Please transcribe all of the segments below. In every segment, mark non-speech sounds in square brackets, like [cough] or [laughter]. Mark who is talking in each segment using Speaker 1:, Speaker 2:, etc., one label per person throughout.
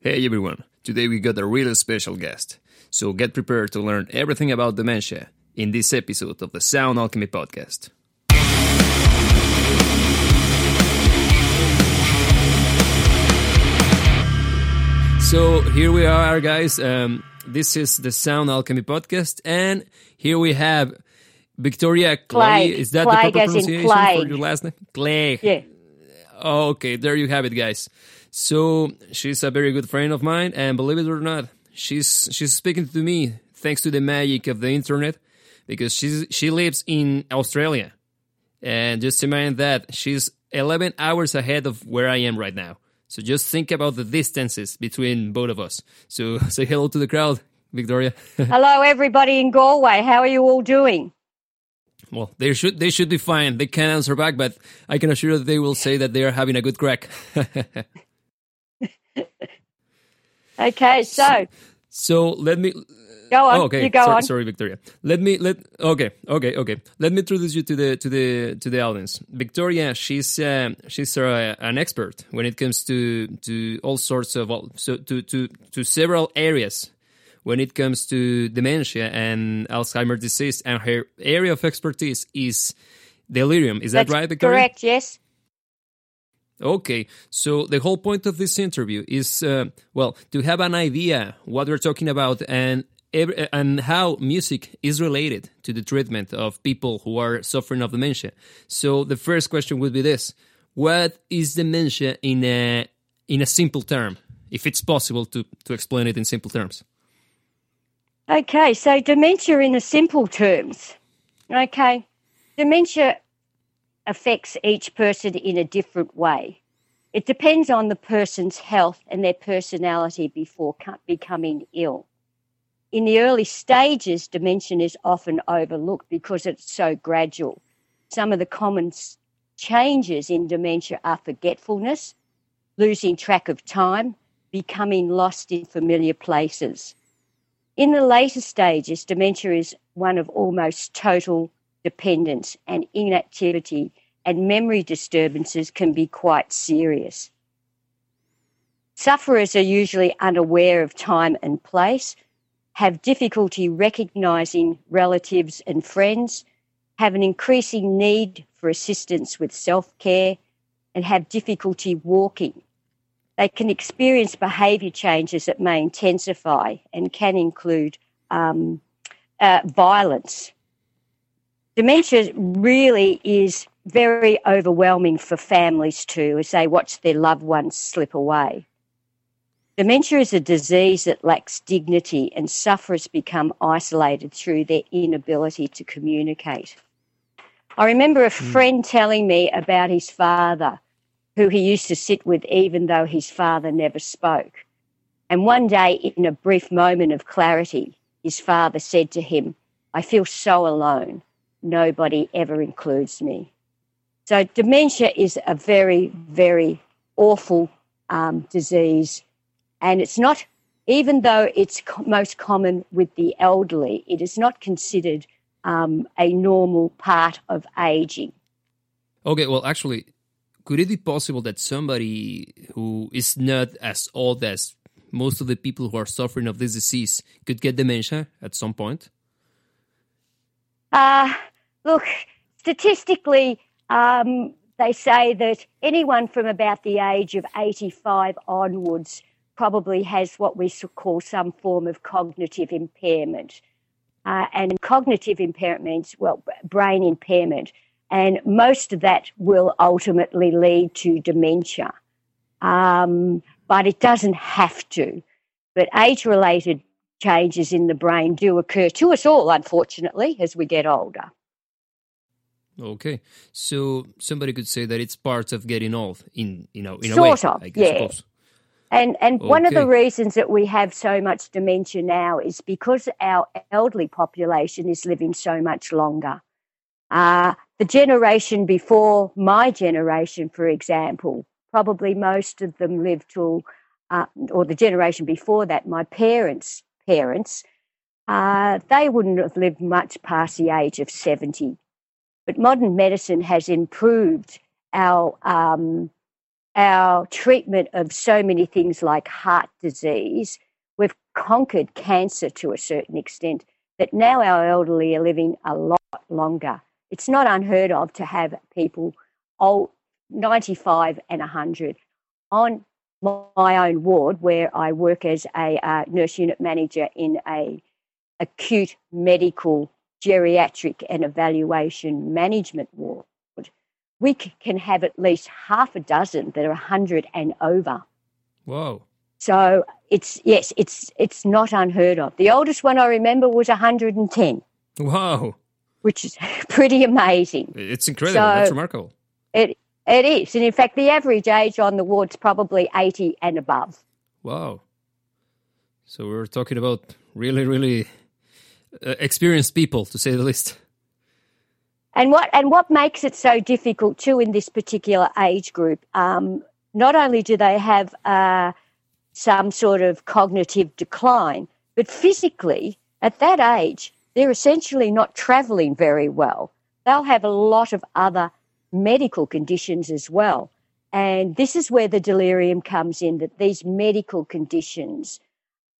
Speaker 1: Hey everyone, today we got a really special guest. So get prepared to learn everything about dementia in this episode of the Sound Alchemy Podcast. So here we are, guys. Um, this is the Sound Alchemy Podcast, and here we have Victoria
Speaker 2: Clague.
Speaker 1: Is that the proper pronunciation for your last name? Clay.
Speaker 2: Yeah.
Speaker 1: Oh, okay, there you have it, guys. So she's a very good friend of mine, and believe it or not, she's she's speaking to me thanks to the magic of the internet, because she's she lives in Australia, and just imagine that she's 11 hours ahead of where I am right now. So just think about the distances between both of us. So [laughs] say hello to the crowd, Victoria. [laughs]
Speaker 2: Hello, everybody in Galway. How are you all doing?
Speaker 1: well, they should they should be fine. They can answer back, but I can assure that they will say that they are having a good crack. [laughs] [laughs]
Speaker 2: Okay, so
Speaker 1: So let me.
Speaker 2: go on.
Speaker 1: Oh, okay.
Speaker 2: You go
Speaker 1: sorry,
Speaker 2: on.
Speaker 1: sorry, Victoria. Let me let. Okay, okay, okay. Let me introduce you to the to the to the audience. Victoria, she's um, she's uh, an expert when it comes to to all sorts of all- so to to to several areas when it comes to dementia and Alzheimer's disease, and her area of expertise is delirium. Is that right, Victoria?
Speaker 2: Correct, yes.
Speaker 1: Okay, so the whole point of this interview is, uh, well, to have an idea what we're talking about and ev- and how music is related to the treatment of people who are suffering of dementia. So the first question would be this: What is dementia in a in a simple term, if it's possible to to explain it in simple terms?
Speaker 2: Okay, so dementia in the simple terms. Okay, dementia affects each person in a different way. It depends on the person's health and their personality before becoming ill. In the early stages, dementia is often overlooked because it's so gradual. Some of the common changes in dementia are forgetfulness, losing track of time, becoming lost in familiar places. In the later stages, dementia is one of almost total dependence and inactivity, and memory disturbances can be quite serious. Sufferers are usually unaware of time and place, have difficulty recognizing relatives and friends, have an increasing need for assistance with self care, and have difficulty walking. They can experience behaviour changes that may intensify and can include um, uh, violence. Dementia really is very overwhelming for families too as they watch their loved ones slip away. Dementia is a disease that lacks dignity and sufferers become isolated through their inability to communicate. I remember a hmm. friend telling me about his father who he used to sit with even though his father never spoke. And one day, in a brief moment of clarity, his father said to him, I feel so alone. Nobody ever includes me. So, dementia is a very, very awful um, disease. And it's not, even though it's co- most common with the elderly, it is not considered um, a normal part of aging.
Speaker 1: Okay, well, actually, could it be possible that somebody who is not as old as most of the people who are suffering of this disease could get dementia at some point?
Speaker 2: Uh, look, statistically, um, they say that anyone from about the age of 85 onwards probably has what we call some form of cognitive impairment. Uh, and cognitive impairment means, well, brain impairment. And most of that will ultimately lead to dementia. Um, but it doesn't have to. But age related changes in the brain do occur to us all, unfortunately, as we get older.
Speaker 1: Okay, so somebody could say that it's part of getting old, in you know, in a
Speaker 2: Sort
Speaker 1: way.
Speaker 2: of,
Speaker 1: I
Speaker 2: yeah.
Speaker 1: suppose.
Speaker 2: And and one of the reasons that we have so much dementia now is because our elderly population is living so much longer. Uh, the generation before my generation, for example, probably most of them lived till, uh, or the generation before that, my parents' parents, uh, they wouldn't have lived much past the age of 70. But modern medicine has improved our um, our treatment of so many things like heart disease, we've conquered cancer to a certain extent, that now our elderly are living a lot longer. It's not unheard of to have people old, 95 and 100 on my own ward where I work as a uh, nurse unit manager in a acute medical geriatric and evaluation management ward we can have at least half a dozen that are 100 and over.
Speaker 1: Whoa.
Speaker 2: So it's yes, it's it's not unheard of. The oldest one I remember was 110.
Speaker 1: Wow.
Speaker 2: Which is [laughs] pretty amazing.
Speaker 1: It's incredible. So That's remarkable.
Speaker 2: It it is. And in fact the average age on the ward's probably 80 and above.
Speaker 1: Wow. So we're talking about really really uh, experienced people to say the least.
Speaker 2: And what and what makes it so difficult too in this particular age group? Um, not only do they have uh, some sort of cognitive decline, but physically at that age they're essentially not travelling very well. They'll have a lot of other medical conditions as well. And this is where the delirium comes in that these medical conditions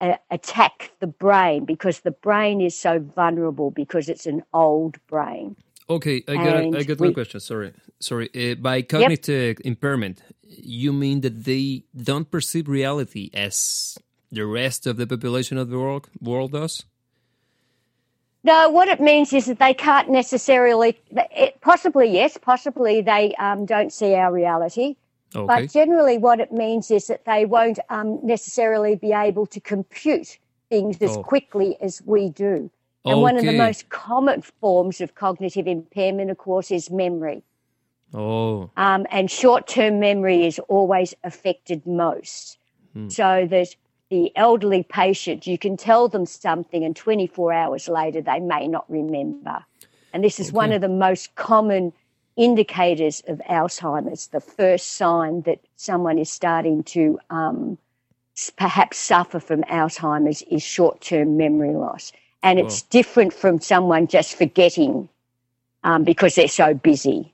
Speaker 2: attack the brain because the brain is so vulnerable because it's an old brain.
Speaker 1: Okay, I got I got one question. Sorry, sorry. Uh, by cognitive yep. impairment, you mean that they don't perceive reality as the rest of the population of the world world does?
Speaker 2: No, what it means is that they can't necessarily. It, possibly yes, possibly they um, don't see our reality. Okay. But generally, what it means is that they won't um, necessarily be able to compute things as oh. quickly as we do. And okay. one of the most common forms of cognitive impairment, of course, is memory.
Speaker 1: Oh.
Speaker 2: Um, and short term memory is always affected most. Hmm. So that the elderly patient, you can tell them something, and 24 hours later, they may not remember. And this is okay. one of the most common indicators of Alzheimer's, the first sign that someone is starting to um, perhaps suffer from Alzheimer's is short term memory loss and it's different from someone just forgetting um, because they're so busy.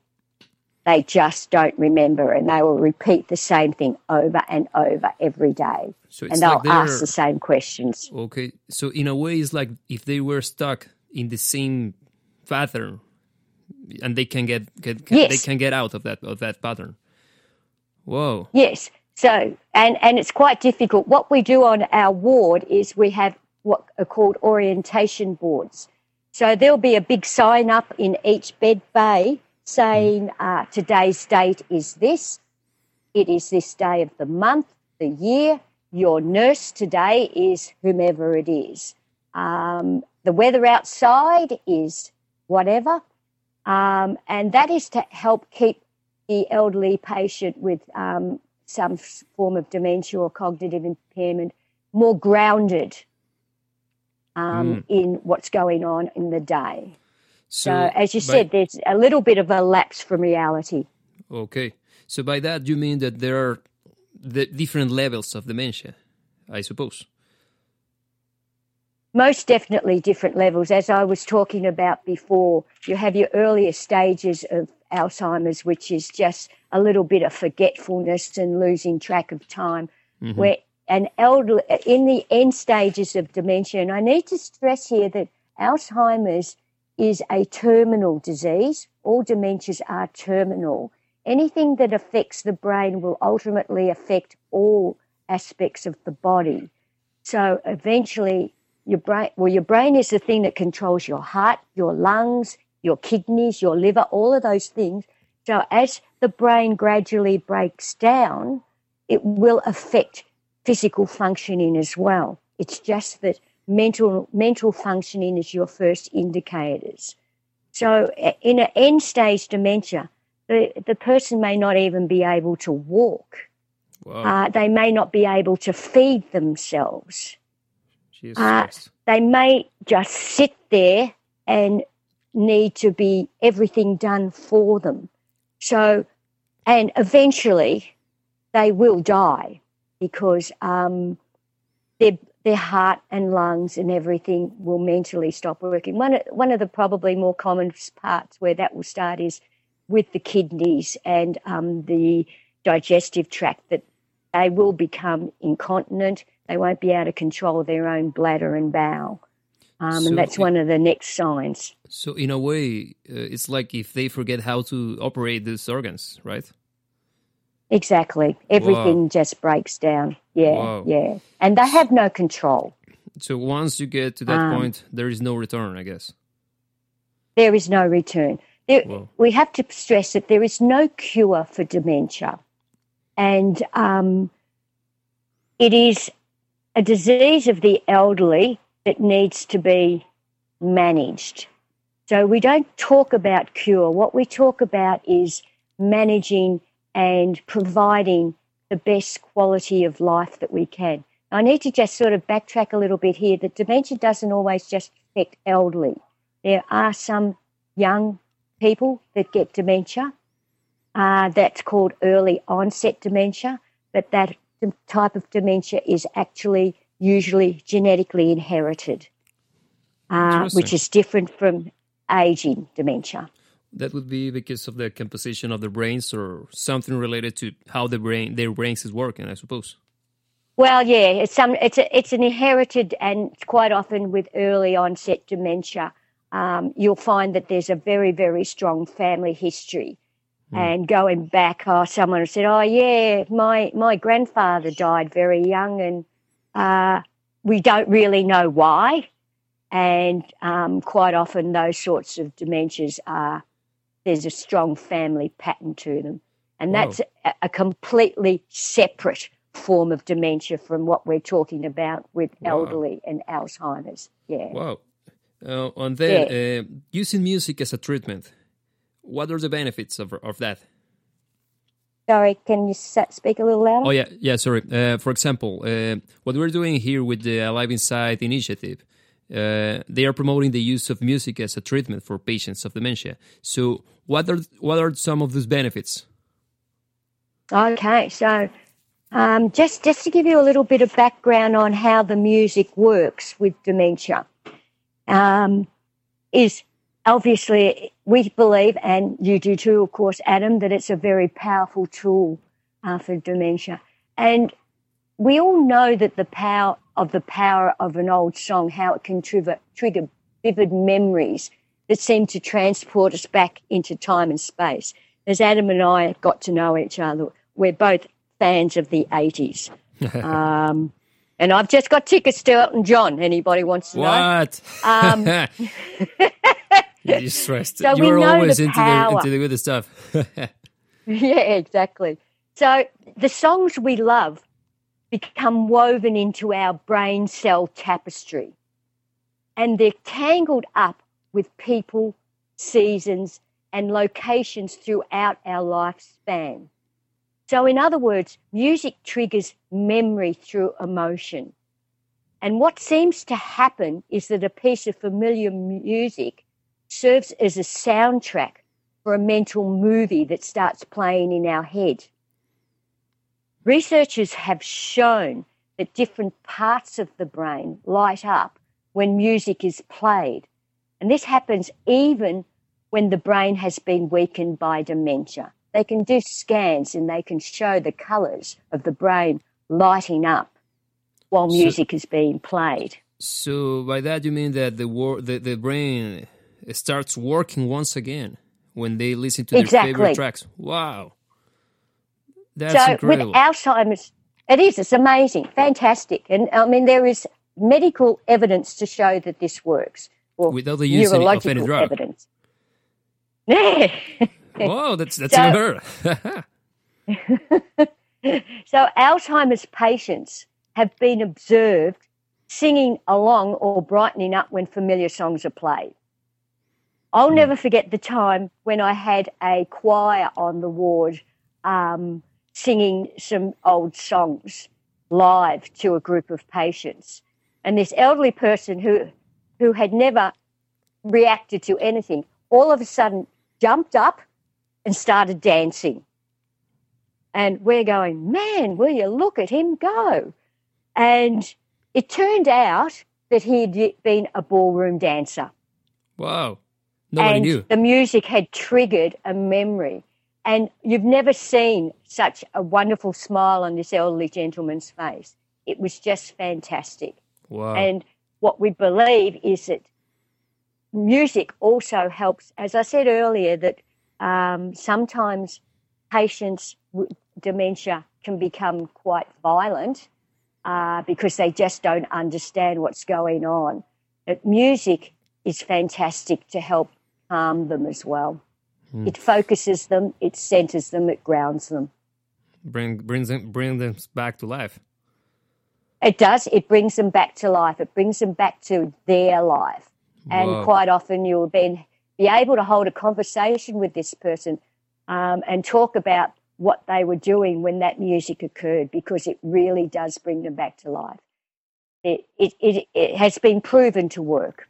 Speaker 2: They just don't remember, and they will repeat the same thing over and over every day, so and they'll like ask the same questions.
Speaker 1: Okay, so in a way, it's like if they were stuck in the same pattern, and they can get, get yes. they can get out of that of that pattern. Whoa.
Speaker 2: Yes. So, and and it's quite difficult. What we do on our ward is we have what are called orientation boards. So there'll be a big sign up in each bed bay saying uh, today's date is this, it is this day of the month, the year, your nurse today is whomever it is. Um, the weather outside is whatever. Um, and that is to help keep the elderly patient with um, some form of dementia or cognitive impairment more grounded um, mm. in what's going on in the day. So, so as you said, there's a little bit of a lapse from reality.
Speaker 1: Okay. So by that, you mean that there are the different levels of dementia, I suppose?
Speaker 2: Most definitely different levels. As I was talking about before, you have your earlier stages of Alzheimer's, which is just a little bit of forgetfulness and losing track of time, mm-hmm. where and elder in the end stages of dementia. And I need to stress here that Alzheimer's is a terminal disease. All dementias are terminal. Anything that affects the brain will ultimately affect all aspects of the body. So eventually, your brain, well, your brain is the thing that controls your heart, your lungs, your kidneys, your liver, all of those things. So as the brain gradually breaks down, it will affect physical functioning as well. It's just that mental mental functioning is your first indicators. So in an end stage dementia, the, the person may not even be able to walk. Uh, they may not be able to feed themselves. Uh, they may just sit there and need to be everything done for them. So, and eventually they will die because um, their their heart and lungs and everything will mentally stop working. One one of the probably more common parts where that will start is with the kidneys and um, the digestive tract that they will become incontinent. They won't be able to control their own bladder and bowel. Um,
Speaker 1: So
Speaker 2: and that's
Speaker 1: it-
Speaker 2: one of the next signs.
Speaker 1: So in a way, uh, it's like if they forget how to operate these organs, right?
Speaker 2: Exactly. Everything just breaks down. Yeah,
Speaker 1: Wow.
Speaker 2: yeah. And they have no control.
Speaker 1: So once you get to that
Speaker 2: Um,
Speaker 1: point, there is no return, I guess.
Speaker 2: There is no return. There,
Speaker 1: Wow.
Speaker 2: We have to stress that there is no cure for dementia. And um, it is a disease of the elderly that needs to be managed. So we don't talk about cure. What we talk about is managing and providing the best quality of life that we can. I need to just sort of backtrack a little bit here that dementia doesn't always just affect elderly. There are some young people that get dementia. Uh, that's called early onset dementia, but that type of dementia is actually usually genetically inherited, uh, which is different from aging dementia.
Speaker 1: That would be because of the composition of the brains or something related to how the brain their brains is working, I suppose.
Speaker 2: Well, yeah, it's some it's a, it's an inherited and quite often with early onset dementia, um, you'll find that there's a very very strong family history. And going back, oh, someone said, "Oh, yeah, my my grandfather died very young, and uh, we don't really know why." And um, quite often, those sorts of dementias are there's a strong family pattern to them, and
Speaker 1: Wow.
Speaker 2: that's a, a completely separate form of dementia from what we're talking about with
Speaker 1: Wow.
Speaker 2: elderly and Alzheimer's. Yeah.
Speaker 1: Wow. Uh, and then uh, using music as a treatment, what are the benefits of of that?
Speaker 2: Sorry, can you speak a little louder?
Speaker 1: Oh yeah, yeah. Sorry. Uh, for example, uh, what we're doing here with the Alive Inside initiative, uh, they are promoting the use of music as a treatment for patients of dementia. So, what are what are some of those benefits?
Speaker 2: Okay, so um, just just to give you a little bit of background on how the music works with dementia, um, is obviously we believe, and you do too, of course, Adam, that it's a very powerful tool uh, for dementia, and we all know that the power of the power of an old song, how it can trigger, trigger vivid memories that seem to transport us back into time and space. As Adam and I got to know each other, we're both fans of the 80s. [laughs] um, and I've just got tickets to Elton John. Anybody wants to know?
Speaker 1: What?
Speaker 2: Um, [laughs]
Speaker 1: You're stressed.
Speaker 2: So
Speaker 1: You're always
Speaker 2: the
Speaker 1: into the into the good stuff. [laughs]
Speaker 2: Yeah, exactly. So the songs we love become woven into our brain cell tapestry. And they're tangled up with people, seasons, and locations throughout our lifespan. So, in other words, music triggers memory through emotion. And what seems to happen is that a piece of familiar music serves as a soundtrack for a mental movie that starts playing in our head. Researchers have shown that different parts of the brain light up when music is played. And this happens even when the brain has been weakened by dementia. They can do scans and they can show the colours of the brain lighting up while
Speaker 1: So-
Speaker 2: music is being played.
Speaker 1: so by that you mean that the the, the brain starts working once again when they listen to their
Speaker 2: Exactly.
Speaker 1: favorite tracks. Wow. That's
Speaker 2: so
Speaker 1: incredible.
Speaker 2: with Alzheimer's, it is. It's amazing, fantastic, and I mean there is medical evidence to show that this works. Or
Speaker 1: Without the use of any drug.
Speaker 2: evidence.
Speaker 1: Whoa, that's that's [laughs]
Speaker 2: So- [laughs] so Alzheimer's patients have been observed singing along or brightening up when familiar songs are played. I'll
Speaker 1: Hmm.
Speaker 2: never forget the time when I had a choir on the ward um, singing some old songs live to a group of patients. And this elderly person who, who had never reacted to anything all of a sudden jumped up and started dancing. And we're going, man, will you look at him go? And it turned out that he'd been a ballroom dancer.
Speaker 1: wow. Nobody
Speaker 2: and
Speaker 1: knew.
Speaker 2: the music had triggered a memory. And you've never seen such a wonderful smile on this elderly gentleman's face. It was just fantastic.
Speaker 1: Wow.
Speaker 2: And what we believe is that music also helps, as I said earlier, that um, sometimes patients with dementia can become quite violent uh, because they just don't understand what's going on. But music is fantastic to help calm them as well. It focuses them, it centers them, it grounds them.
Speaker 1: Bring brings them bring them back to life.
Speaker 2: It does. It brings them back to life. It brings them back to their life. And
Speaker 1: Wow.
Speaker 2: quite often you'll then be able to hold a conversation with this person um, and talk about what they were doing when that music occurred because it really does bring them back to life. It, it, it, it has been proven to work.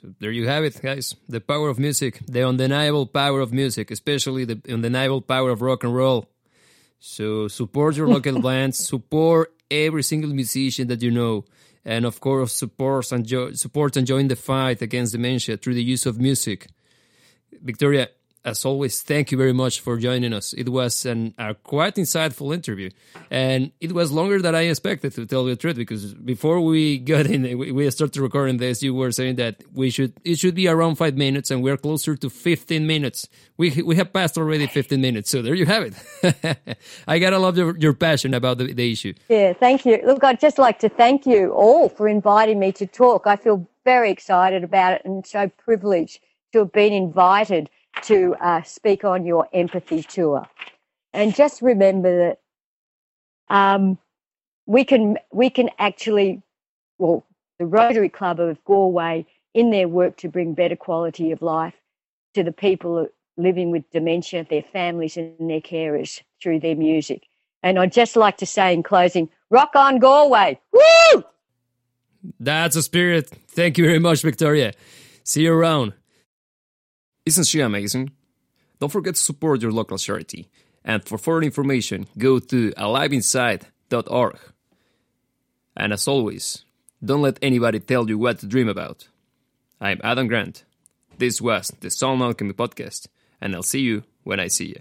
Speaker 1: So there you have it, guys. The power of music, the undeniable power of music, especially the undeniable power of rock and roll. So support your local [laughs] bands, support every single musician that you know, and of course support and jo- support and join the fight against dementia through the use of music. Victoria, as always, thank you very much for joining us. It was an, a quite insightful interview, and it was longer than I expected, to tell you the truth. Because before we got in, we, started recording this, you were saying that we should it should be around five minutes, and we're closer to fifteen minutes. We we have passed already fifteen minutes, so there you have it. [laughs] I gotta love your, your passion about the, the issue.
Speaker 2: Yeah, thank you. Look, I'd just like to thank you all for inviting me to talk. I feel very excited about it and so privileged to have been invited to uh, speak on your empathy tour. And just remember that um, we can we can actually, well, the Rotary Club of Galway, in their work to bring better quality of life to the people living with dementia, their families, and their carers through their music. And I'd just like to say in closing, rock on Galway! Woo!
Speaker 1: That's a spirit. Thank you very much, Victoria. See you around. Isn't she amazing? Don't forget to support your local charity. And for further information, go to aliveinside.org. And as always, don't let anybody tell you what to dream about. I'm Adam Grant. This was the Sound Alchemy Podcast, and I'll see you when I see you.